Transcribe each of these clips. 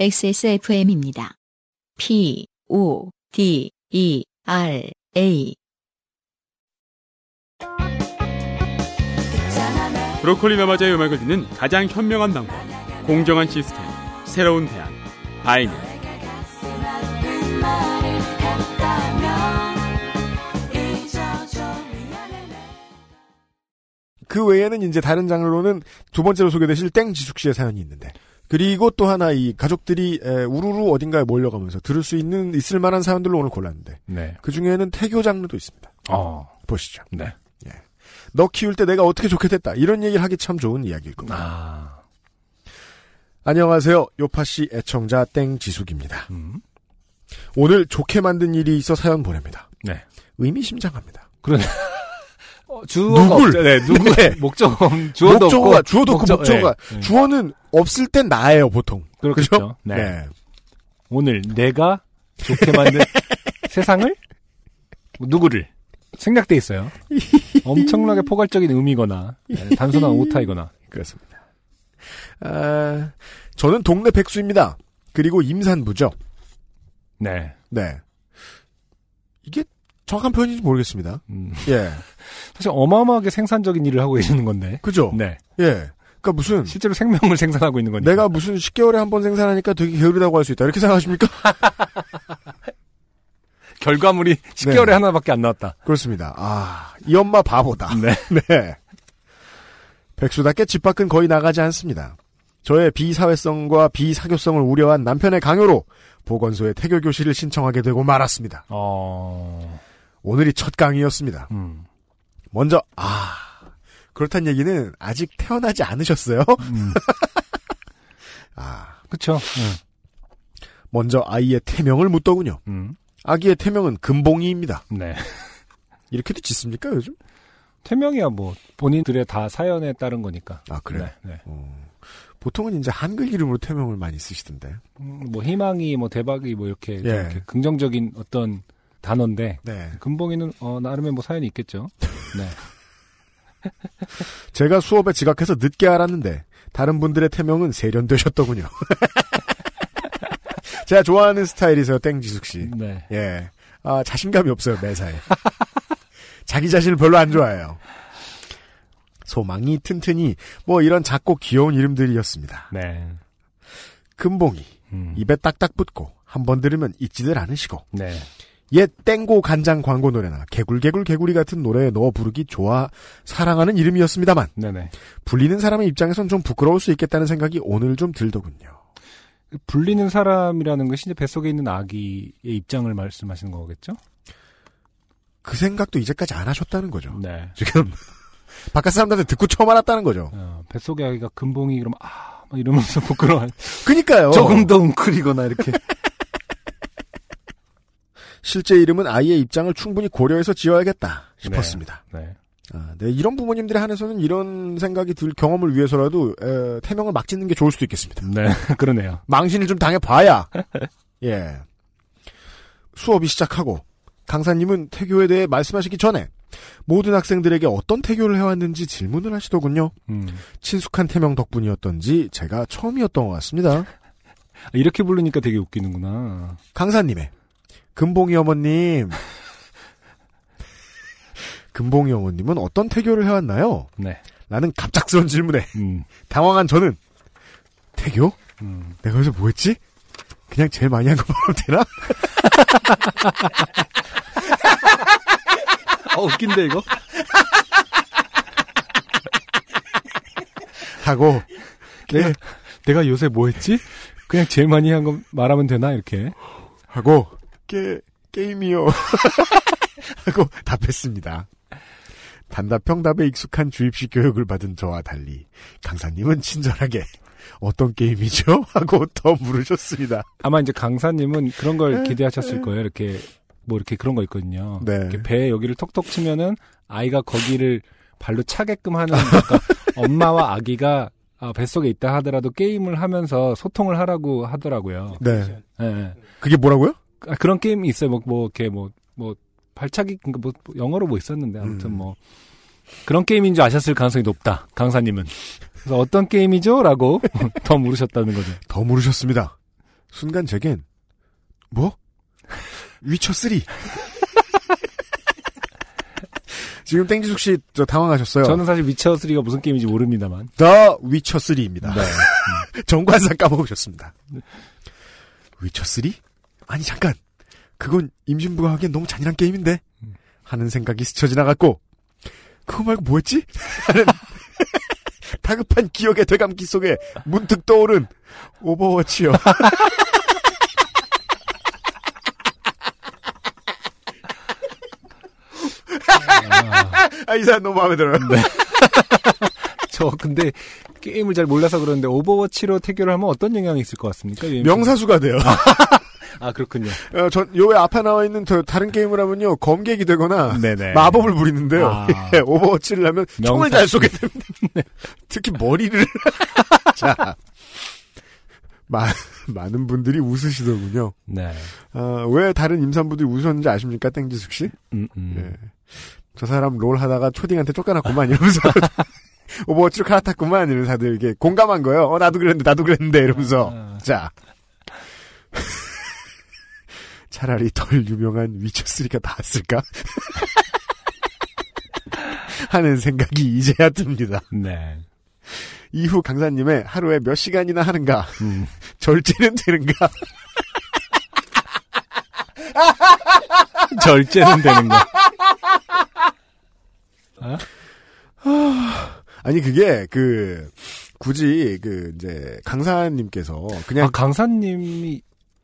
XSFM입니다. P, O, D, E, R, A. 브로콜리 너마저의 음악을 듣는 가장 현명한 방법. 공정한 시스템. 새로운 대안. 바이닐. 그 외에는 이제 다른 장르로는 두 번째로 소개되실 땡지숙 씨의 사연이 있는데 그리고 또 하나 이 가족들이 에, 우르르 어딘가에 몰려가면서 들을 수 있는 있을 만한 사연들로 오늘 골랐는데 네. 그 중에는 태교 장르도 있습니다. 어. 보시죠. 네. 너 키울 때 내가 어떻게 좋게 됐다 이런 얘기를 하기 참 좋은 이야기일 겁니다. 아. 안녕하세요. 요팟시 애청자 땡 지숙입니다. 음. 오늘 좋게 만든 일이 있어 사연 보냅니다. 네. 의미심장합니다. 그러네. 어, 주어가 누굴? 없죠. 네, 누구 네. 목적 주어도 목적어가 없고 주어도 없고 목적어가 네. 네. 주어는 없을 땐 나예요 보통. 그렇겠죠. 그죠? 네. 오늘 내가 좋게 만든 세상을 누구를 생략돼 있어요. 엄청나게 포괄적인 의미거나 네, 단순한 오타이거나. 그렇습니다. 아, 저는 동네 백수입니다. 그리고 임산부죠. 네. 네. 이게 정확한 표현인지 모르겠습니다. 음, 예. 사실 어마어마하게 생산적인 일을 하고 계시는 건데. 그죠? 네. 예. 그니까 무슨, 실제로 생명을 생산하고 있는 거니까. 내가 무슨 10개월에 한 번 생산하니까 되게 게으르다고 할 수 있다. 이렇게 생각하십니까? 결과물이 10개월에 네. 하나밖에 안 나왔다. 그렇습니다. 아, 이 엄마 바보다. 네. 네. 백수답게 집 밖은 거의 나가지 않습니다. 저의 비사회성과 비사교성을 우려한 남편의 강요로 보건소에 태교 교실을 신청하게 되고 말았습니다. 어. 오늘이 첫 강의였습니다. 음. 먼저 아 그렇단 얘기는 아직 태어나지 않으셨어요. 음. 아. 음. 먼저 아이의 태명을 묻더군요. 음. 아기의 태명은 금봉이입니다. 네. 이렇게도 짓습니까 요즘? 태명이야 뭐 본인들의 다 사연에 따른 거니까. 아 그래요. 네. 네. 어, 보통은 이제 한글 이름으로 태명을 많이 쓰시던데. 음, 뭐 희망이 뭐 대박이 뭐 이렇게, 좀 예. 이렇게 긍정적인 어떤 단어인데 네. 금봉이는 어 나름의 뭐 사연이 있겠죠. 네. 제가 수업에 지각해서 늦게 알았는데 다른 분들의 태명은 세련되셨더군요. 제가 좋아하는 스타일이세요, 땡지숙 씨. 네. 예. 아, 자신감이 없어요, 매사에. 자기 자신을 별로 안 좋아해요. 소망이 튼튼히, 뭐 이런 작고 귀여운 이름들이었습니다. 네. 금봉이, 음. 입에 딱딱 붙고, 한 번 들으면 잊지들 않으시고, 네. 옛 땡고 간장 광고 노래나 개굴개굴 개구리 같은 노래에 넣어 부르기 좋아, 사랑하는 이름이었습니다만, 네네. 불리는 사람의 입장에선 좀 부끄러울 수 있겠다는 생각이 오늘 좀 들더군요. 불리는 사람이라는 것이 이제 뱃속에 있는 아기의 입장을 말씀하시는 거겠죠? 그 생각도 이제까지 안 하셨다는 거죠. 네. 지금, 바깥 사람들한테 듣고 처음 알았다는 거죠. 어, 뱃속의 아기가 금봉이 그러면 아, 막 이러면서 부끄러워. 그니까요. 조금 더 웅크리거나 이렇게. 실제 이름은 아이의 입장을 충분히 고려해서 지어야겠다 싶었습니다. 네. 아, 네, 이런 부모님들에 한해서는 이런 생각이 들 경험을 위해서라도 에, 태명을 막 짓는 게 좋을 수도 있겠습니다. 네. 그러네요. 망신을 좀 당해봐야. 예. 수업이 시작하고 강사님은 태교에 대해 말씀하시기 전에 모든 학생들에게 어떤 태교를 해왔는지 질문을 하시더군요. 음. 친숙한 태명 덕분이었던지 제가 처음이었던 것 같습니다. 이렇게 부르니까 되게 웃기는구나. 강사님의 금봉이 어머님. 금봉이 어머님은 어떤 태교를 해왔나요? 네. 라는 갑작스런 질문에 음. 당황한 저는 태교? 음. 내가 여기서 뭐 했지? 그냥 제일 많이 한 것만 하면 되나? 어, 웃긴데, 이거? 하고 네 내가 요새 뭐 했지? 그냥 제일 많이 한 거 말하면 되나? 이렇게. 하고 게 게임이요 하고 답했습니다. 단답형답에 익숙한 주입식 교육을 받은 저와 달리 강사님은 친절하게 어떤 게임이죠? 하고 더 물으셨습니다. 아마 이제 강사님은 그런 걸 기대하셨을 거예요. 이렇게, 뭐 이렇게 그런 거 있거든요. 네. 배에 여기를 톡톡 치면은 아이가 거기를 발로 차게끔 하는, 그러니까 엄마와 아기가 아, 뱃속에 있다 하더라도 게임을 하면서 소통을 하라고 하더라고요. 네. 예, 예. 그게 뭐라고요? 아, 그런 게임이 있어요. 뭐, 뭐, 이렇게 뭐, 뭐, 발차기, 그러니까 뭐, 뭐 영어로 뭐 있었는데, 아무튼 음. 뭐, 그런 게임인 줄 아셨을 가능성이 높다. 강사님은. 그래서 어떤 게임이죠? 라고 더 물으셨다는 거죠. 더 물으셨습니다. 순간 제겐 뭐? 위쳐 3. 지금 땡지숙 씨 저 당황하셨어요. 저는 사실 위쳐 3가 무슨 게임인지 모릅니다만. 더 위쳐 3입니다. 네. 정관사 까먹으셨습니다. 위쳐 3? 아니 잠깐. 그건 임신부가 하기엔 너무 잔인한 게임인데 하는 생각이 스쳐 지나갔고 그거 말고 뭐였지? 하는 다급한 기억의 되감기 속에 문득 떠오른 오버워치요. 아, 이 사람 너무 마음에 들어요. 저 근데 게임을 잘 몰라서 그러는데 오버워치로 태교를 하면 어떤 영향이 있을 것 같습니까? 명사수가 돼요. 아 그렇군요. 어, 전, 요에 앞에 나와 있는 더 다른 게임을 하면요, 검객이 되거나, 네네. 마법을 부리는데요. 아. 예, 오버워치를 하면 총을 명사. 잘 쏘게 됩니다. 특히 머리를. 자. 마, 많은 분들이 웃으시더군요. 네. 아, 왜 다른 임산부들이 웃었는지 아십니까, 땡지숙 씨? 음, 음. 예. 저 사람 롤 하다가 초딩한테 쫓겨났구만, 이러면서. 오버워치로 갈아탔구만, 이러면서 다들 이게 공감한 거예요. 어, 나도 그랬는데, 나도 그랬는데, 이러면서. 아. 자. 차라리 덜 유명한 위쳐3가 나았을까? 하는 생각이 이제야 듭니다. 네. 이후 강사님의 하루에 몇 시간이나 하는가, 음. 절제는 되는가, 절제는 되는 거. 아니 그게 그 굳이 그 이제 강사님께서 그냥 아 강사님이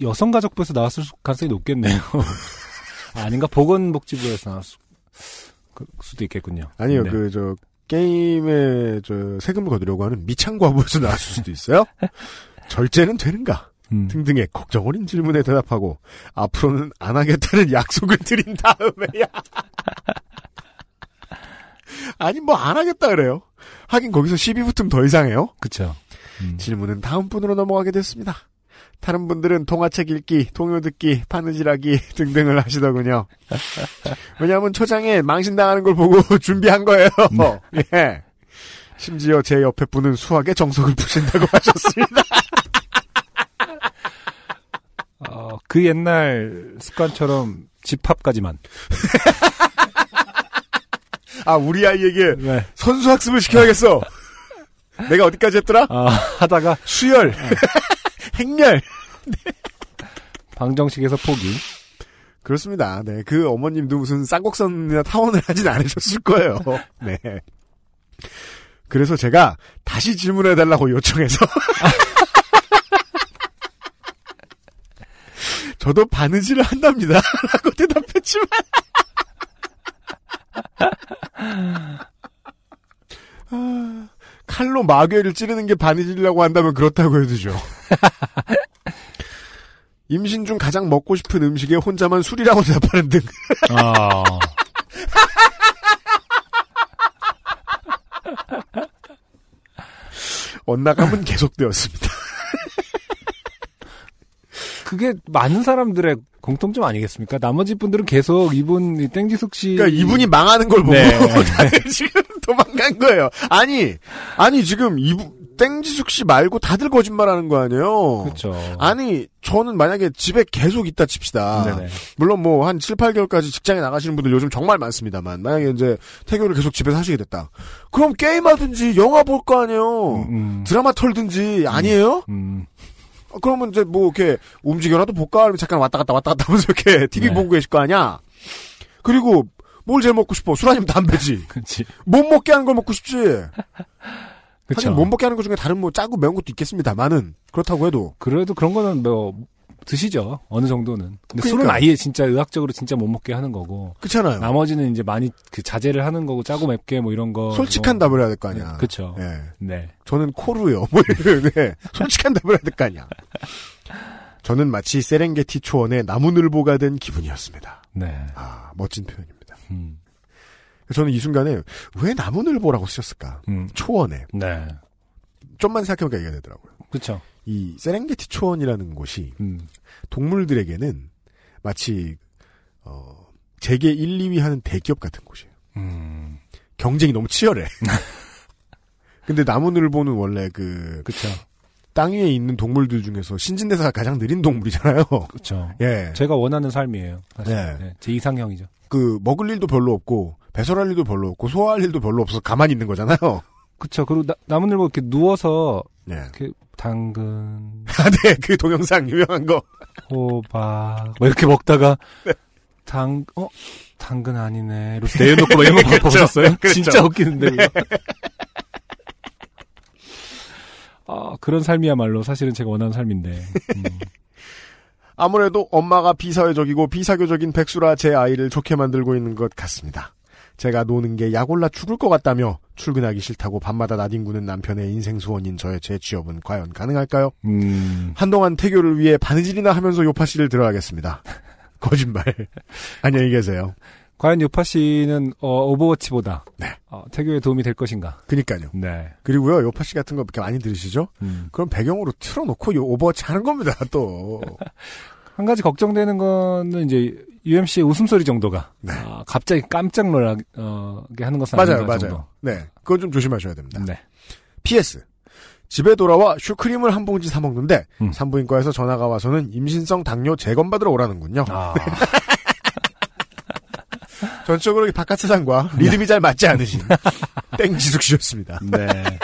여성가족부에서 나왔을 수- 가능성이 높겠네요. 아, 아닌가 보건복지부에서 나왔을 그- 수도 있겠군요. 아니요 네. 그저 게임에 저 세금을 거두려고 하는 미창과부에서 나왔을 수도 있어요. 절제는 되는가 음. 등등의 걱정 어린 질문에 대답하고 앞으로는 안 하겠다는 약속을 드린 다음에야 아니 뭐 안 하겠다 그래요. 하긴 거기서 시비 붙으면 더 이상해요. 그쵸. 음. 질문은 다음 분으로 넘어가게 됐습니다. 다른 분들은 동화책 읽기, 동요 듣기, 바느질하기 등등을 하시더군요. 왜냐하면 초장에 망신당하는 걸 보고 준비한 거예요. 예. 심지어 제 옆에 분은 수학에 정석을 푸신다고 하셨습니다. 어, 그 옛날 습관처럼 집합까지만. 아 우리 아이에게 네. 선수 학습을 시켜야겠어. 내가 어디까지 했더라? 아, 하다가 수열, 행렬. 방정식에서 포기. 그렇습니다. 네, 그 어머님도 무슨 쌍곡선이나 타원을 하진 않으셨을 거예요. 네. 그래서 제가 다시 질문해달라고 요청해서. 저도 바느질을 한답니다. 라고 대답했지만. 아, 칼로 마괴를 찌르는 게 바느질이라고 한다면 그렇다고 해도죠. 임신 중 가장 먹고 싶은 음식에 혼자만 술이라고 대답하는 등 아. 엇나감은 계속되었습니다. 그게 많은 사람들의 공통점 아니겠습니까? 나머지 분들은 계속 이분 이 땡지숙 씨. 그러니까 이분이 망하는 걸 보고 네. 다들 지금 도망간 거예요. 아니, 아니 지금 이분 땡지숙 씨 말고 다들 거짓말하는 거 아니에요? 그렇죠. 아니, 저는 만약에 집에 계속 있다 칩시다. 네네. 물론 뭐 한 7, 8개월까지 직장에 나가시는 분들 요즘 정말 많습니다만 만약에 이제 태교를 계속 집에서 하시게 됐다. 그럼 게임하든지 영화 볼 거 아니에요. 음, 드라마 털든지 아니에요? 음. 어, 그러면 이제 뭐 이렇게 움직여라도 볼까? 하면 잠깐 왔다 갔다 왔다 갔다 하면서 이렇게 TV 네. 보고 계실 거 아니야? 그리고 뭘 제일 먹고 싶어? 술 아니면 담배지. 그렇지. 못 먹게 하는 걸 먹고 싶지. 그렇죠. 못 먹게 하는 것 중에 다른 뭐 짜고 매운 것도 있겠습니다만은 그렇다고 해도 그래도 그런 거는 뭐 드시죠. 어느 정도는. 근데 술은 그러니까. 아예 진짜 의학적으로 진짜 못 먹게 하는 거고. 그렇잖아요. 나머지는 이제 많이 그 자제를 하는 거고 짜고 맵게 뭐 이런 거. 솔직한 뭐. 답을 해야 될 거 아니야. 그렇죠. 예. 네. 저는 코르요. 뭐 이런 네. 솔직한 답을 해야 될 거 아니야. 저는 마치 세렝게티 초원의 나무늘보가 된 기분이었습니다. 네. 아 멋진 표현입니다. 음. 저는 이 순간에 왜 나무늘보라고 쓰셨을까? 음. 초원에 네. 좀만 생각해보니까 이해가 되더라고요. 그렇죠. 이 세렝게티 초원이라는 곳이 음. 동물들에게는 마치 어 재계 1, 2위 하는 대기업 같은 곳이에요. 음. 경쟁이 너무 치열해. 근데 나무늘보는 원래 그 그렇죠. 땅 위에 있는 동물들 중에서 신진대사가 가장 느린 동물이잖아요. 그렇죠. 예. 제가 원하는 삶이에요. 사실. 네. 네, 제 이상형이죠. 그 먹을 일도 별로 없고 배설할 일도 별로 없고 소화할 일도 별로 없어서 가만히 있는 거잖아요. 그렇죠. 그리고 나, 나무늘보 이렇게 누워서 네. 이렇게 당근, 아, 네. 그 동영상 유명한 거. 호박 뭐 이렇게 먹다가 네. 당, 어? 당근 아니네. 이러면서 내려놓고 막 이런 거 보셨어요? 그렇죠. 진짜 웃기는데. 그거. 아, 그런 삶이야말로 사실은 제가 원하는 삶인데. 음. 아무래도 엄마가 비사회적이고 비사교적인 백수라 제 아이를 좋게 만들고 있는 것 같습니다. 제가 노는 게 약올라 죽을 것 같다며 출근하기 싫다고 밤마다 나뒹구는 남편의 인생 소원인 저의 재취업은 과연 가능할까요? 음. 한동안 태교를 위해 바느질이나 하면서 요파 씨를 들어야겠습니다. 거짓말. 안녕히 계세요. 과연 요파 씨는 어, 오버워치보다 네. 어, 태교에 도움이 될 것인가? 그니까요. 네. 그리고요, 요파 씨 같은 거 이렇게 많이 들으시죠? 음. 그럼 배경으로 틀어놓고 요 오버워치 하는 겁니다, 또. 한 가지 걱정되는 거는 이제 UMC의 웃음소리 정도가 네. 아, 갑자기 깜짝 놀라게 어, 하는 것은 맞아요, 맞아요. 정도. 네. 그건 좀 조심하셔야 됩니다. 네. PS. 집에 돌아와 슈크림을 한 봉지 사 먹는데 음. 산부인과에서 전화가 와서는 임신성 당뇨 재검 받으러 오라는군요. 아, 전적으로 이 바깥 세상과 리듬이 잘 맞지 않으신 땡지숙 씨였습니다. 네.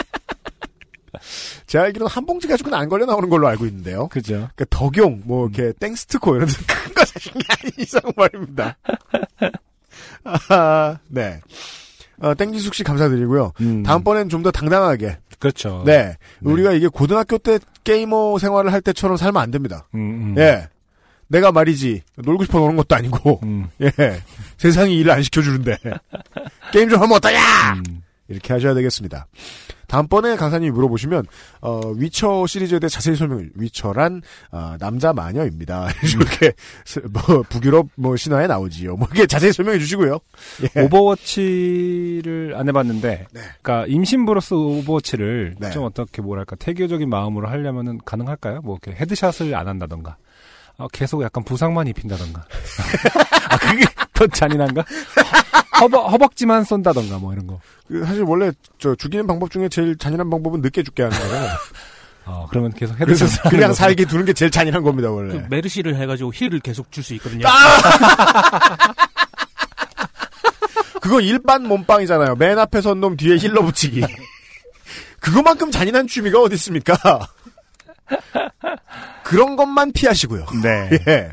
제가 알기로는 한 봉지 가지고는 안 걸려 나오는 걸로 알고 있는데요. 그죠. 그러니까 덕용, 뭐 이렇게 땡스트코 이런 큰거 사신 게 아닌 이상 말입니다. 아, 네. 어, 땡지숙 씨 감사드리고요. 음, 다음번엔 좀 더 당당하게. 그렇죠. 네. 네. 우리가 이게 고등학교 때 게이머 생활을 할 때처럼 살면 안 됩니다. 음, 음. 예. 내가 말이지, 놀고 싶어 노는 것도 아니고, 음, 예. 세상이 일을 안 시켜주는데, 게임 좀 하면 어떠냐! 음. 이렇게 하셔야 되겠습니다. 다음번에 강사님이 물어보시면, 어, 위쳐 시리즈에 대해 자세히 설명을, 위쳐란, 어, 남자 마녀입니다. 이렇게, 스- 뭐, 북유럽, 뭐, 신화에 나오지요. 뭐, 이게 자세히 설명해 주시고요. 예. 오버워치를 안 해봤는데, 네. 그러니까 임신부로서 오버워치를 네. 좀 어떻게 뭐랄까 태교적인 마음으로 하려면은 가능할까요? 뭐 이렇게 headshot을 안 한다던가, 어, 계속 약간 부상만 입힌다던가. 아 그게 더 잔인한가? 허벅 허벅지만 쏜다던가 뭐 이런 거. 그 사실 원래, 저, 죽이는 방법 중에 제일 잔인한 방법은 늦게 죽게 하는 거예요. 어 그러면 계속 그래서 headshot 그냥 살게 두는 게 제일 잔인한 겁니다, 원래. 그 메르시를 해가지고 heal을 계속 줄 수 있거든요. 그거 일반 몸빵이잖아요. 맨 앞에 선 놈 뒤에 healer 붙이기. 그거만큼 잔인한 취미가 어디 있습니까? 그런 것만 피하시고요. 네. 예.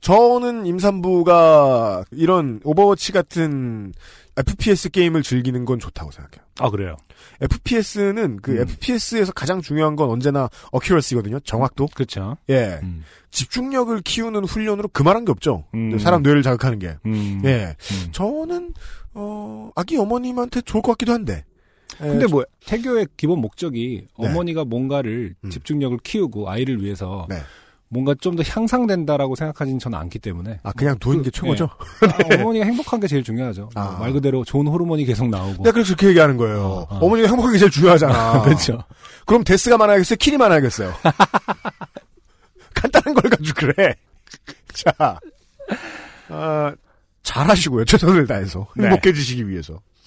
저는 임산부가 이런 오버워치 같은 FPS 게임을 즐기는 건 좋다고 생각해요. 아 그래요. FPS는 그 음. FPS에서 가장 중요한 건 언제나 accuracy거든요. 정확도. 그렇죠. 예. 음. 집중력을 키우는 훈련으로 그만한 게 없죠. 음. 사람 뇌를 자극하는 게. 음. 예. 음. 저는 어 아기 어머님한테 좋을 것 같기도 한데. 예, 근데 뭐 태교의 기본 목적이 네. 어머니가 뭔가를 음. 집중력을 키우고 아이를 위해서 네. 뭔가 좀 더 향상된다라고 생각하지는 저는 않기 때문에 아 그냥 두는 그, 게 최고죠. 아, 어머니가 행복한 게 제일 중요하죠. 아. 뭐말 그대로 좋은 호르몬이 계속 나오고. 그래서 그렇게 얘기하는 거예요. 어. 어. 머니가 행복한 게 제일 중요하잖아. 그렇죠. 그럼 death가 많아야겠어요? kill이 많아야겠어요? 간단한 걸 가지고 그래. 자, 아, 잘하시고요. 최선을 다해서. 네. 행복해지시기 위해서.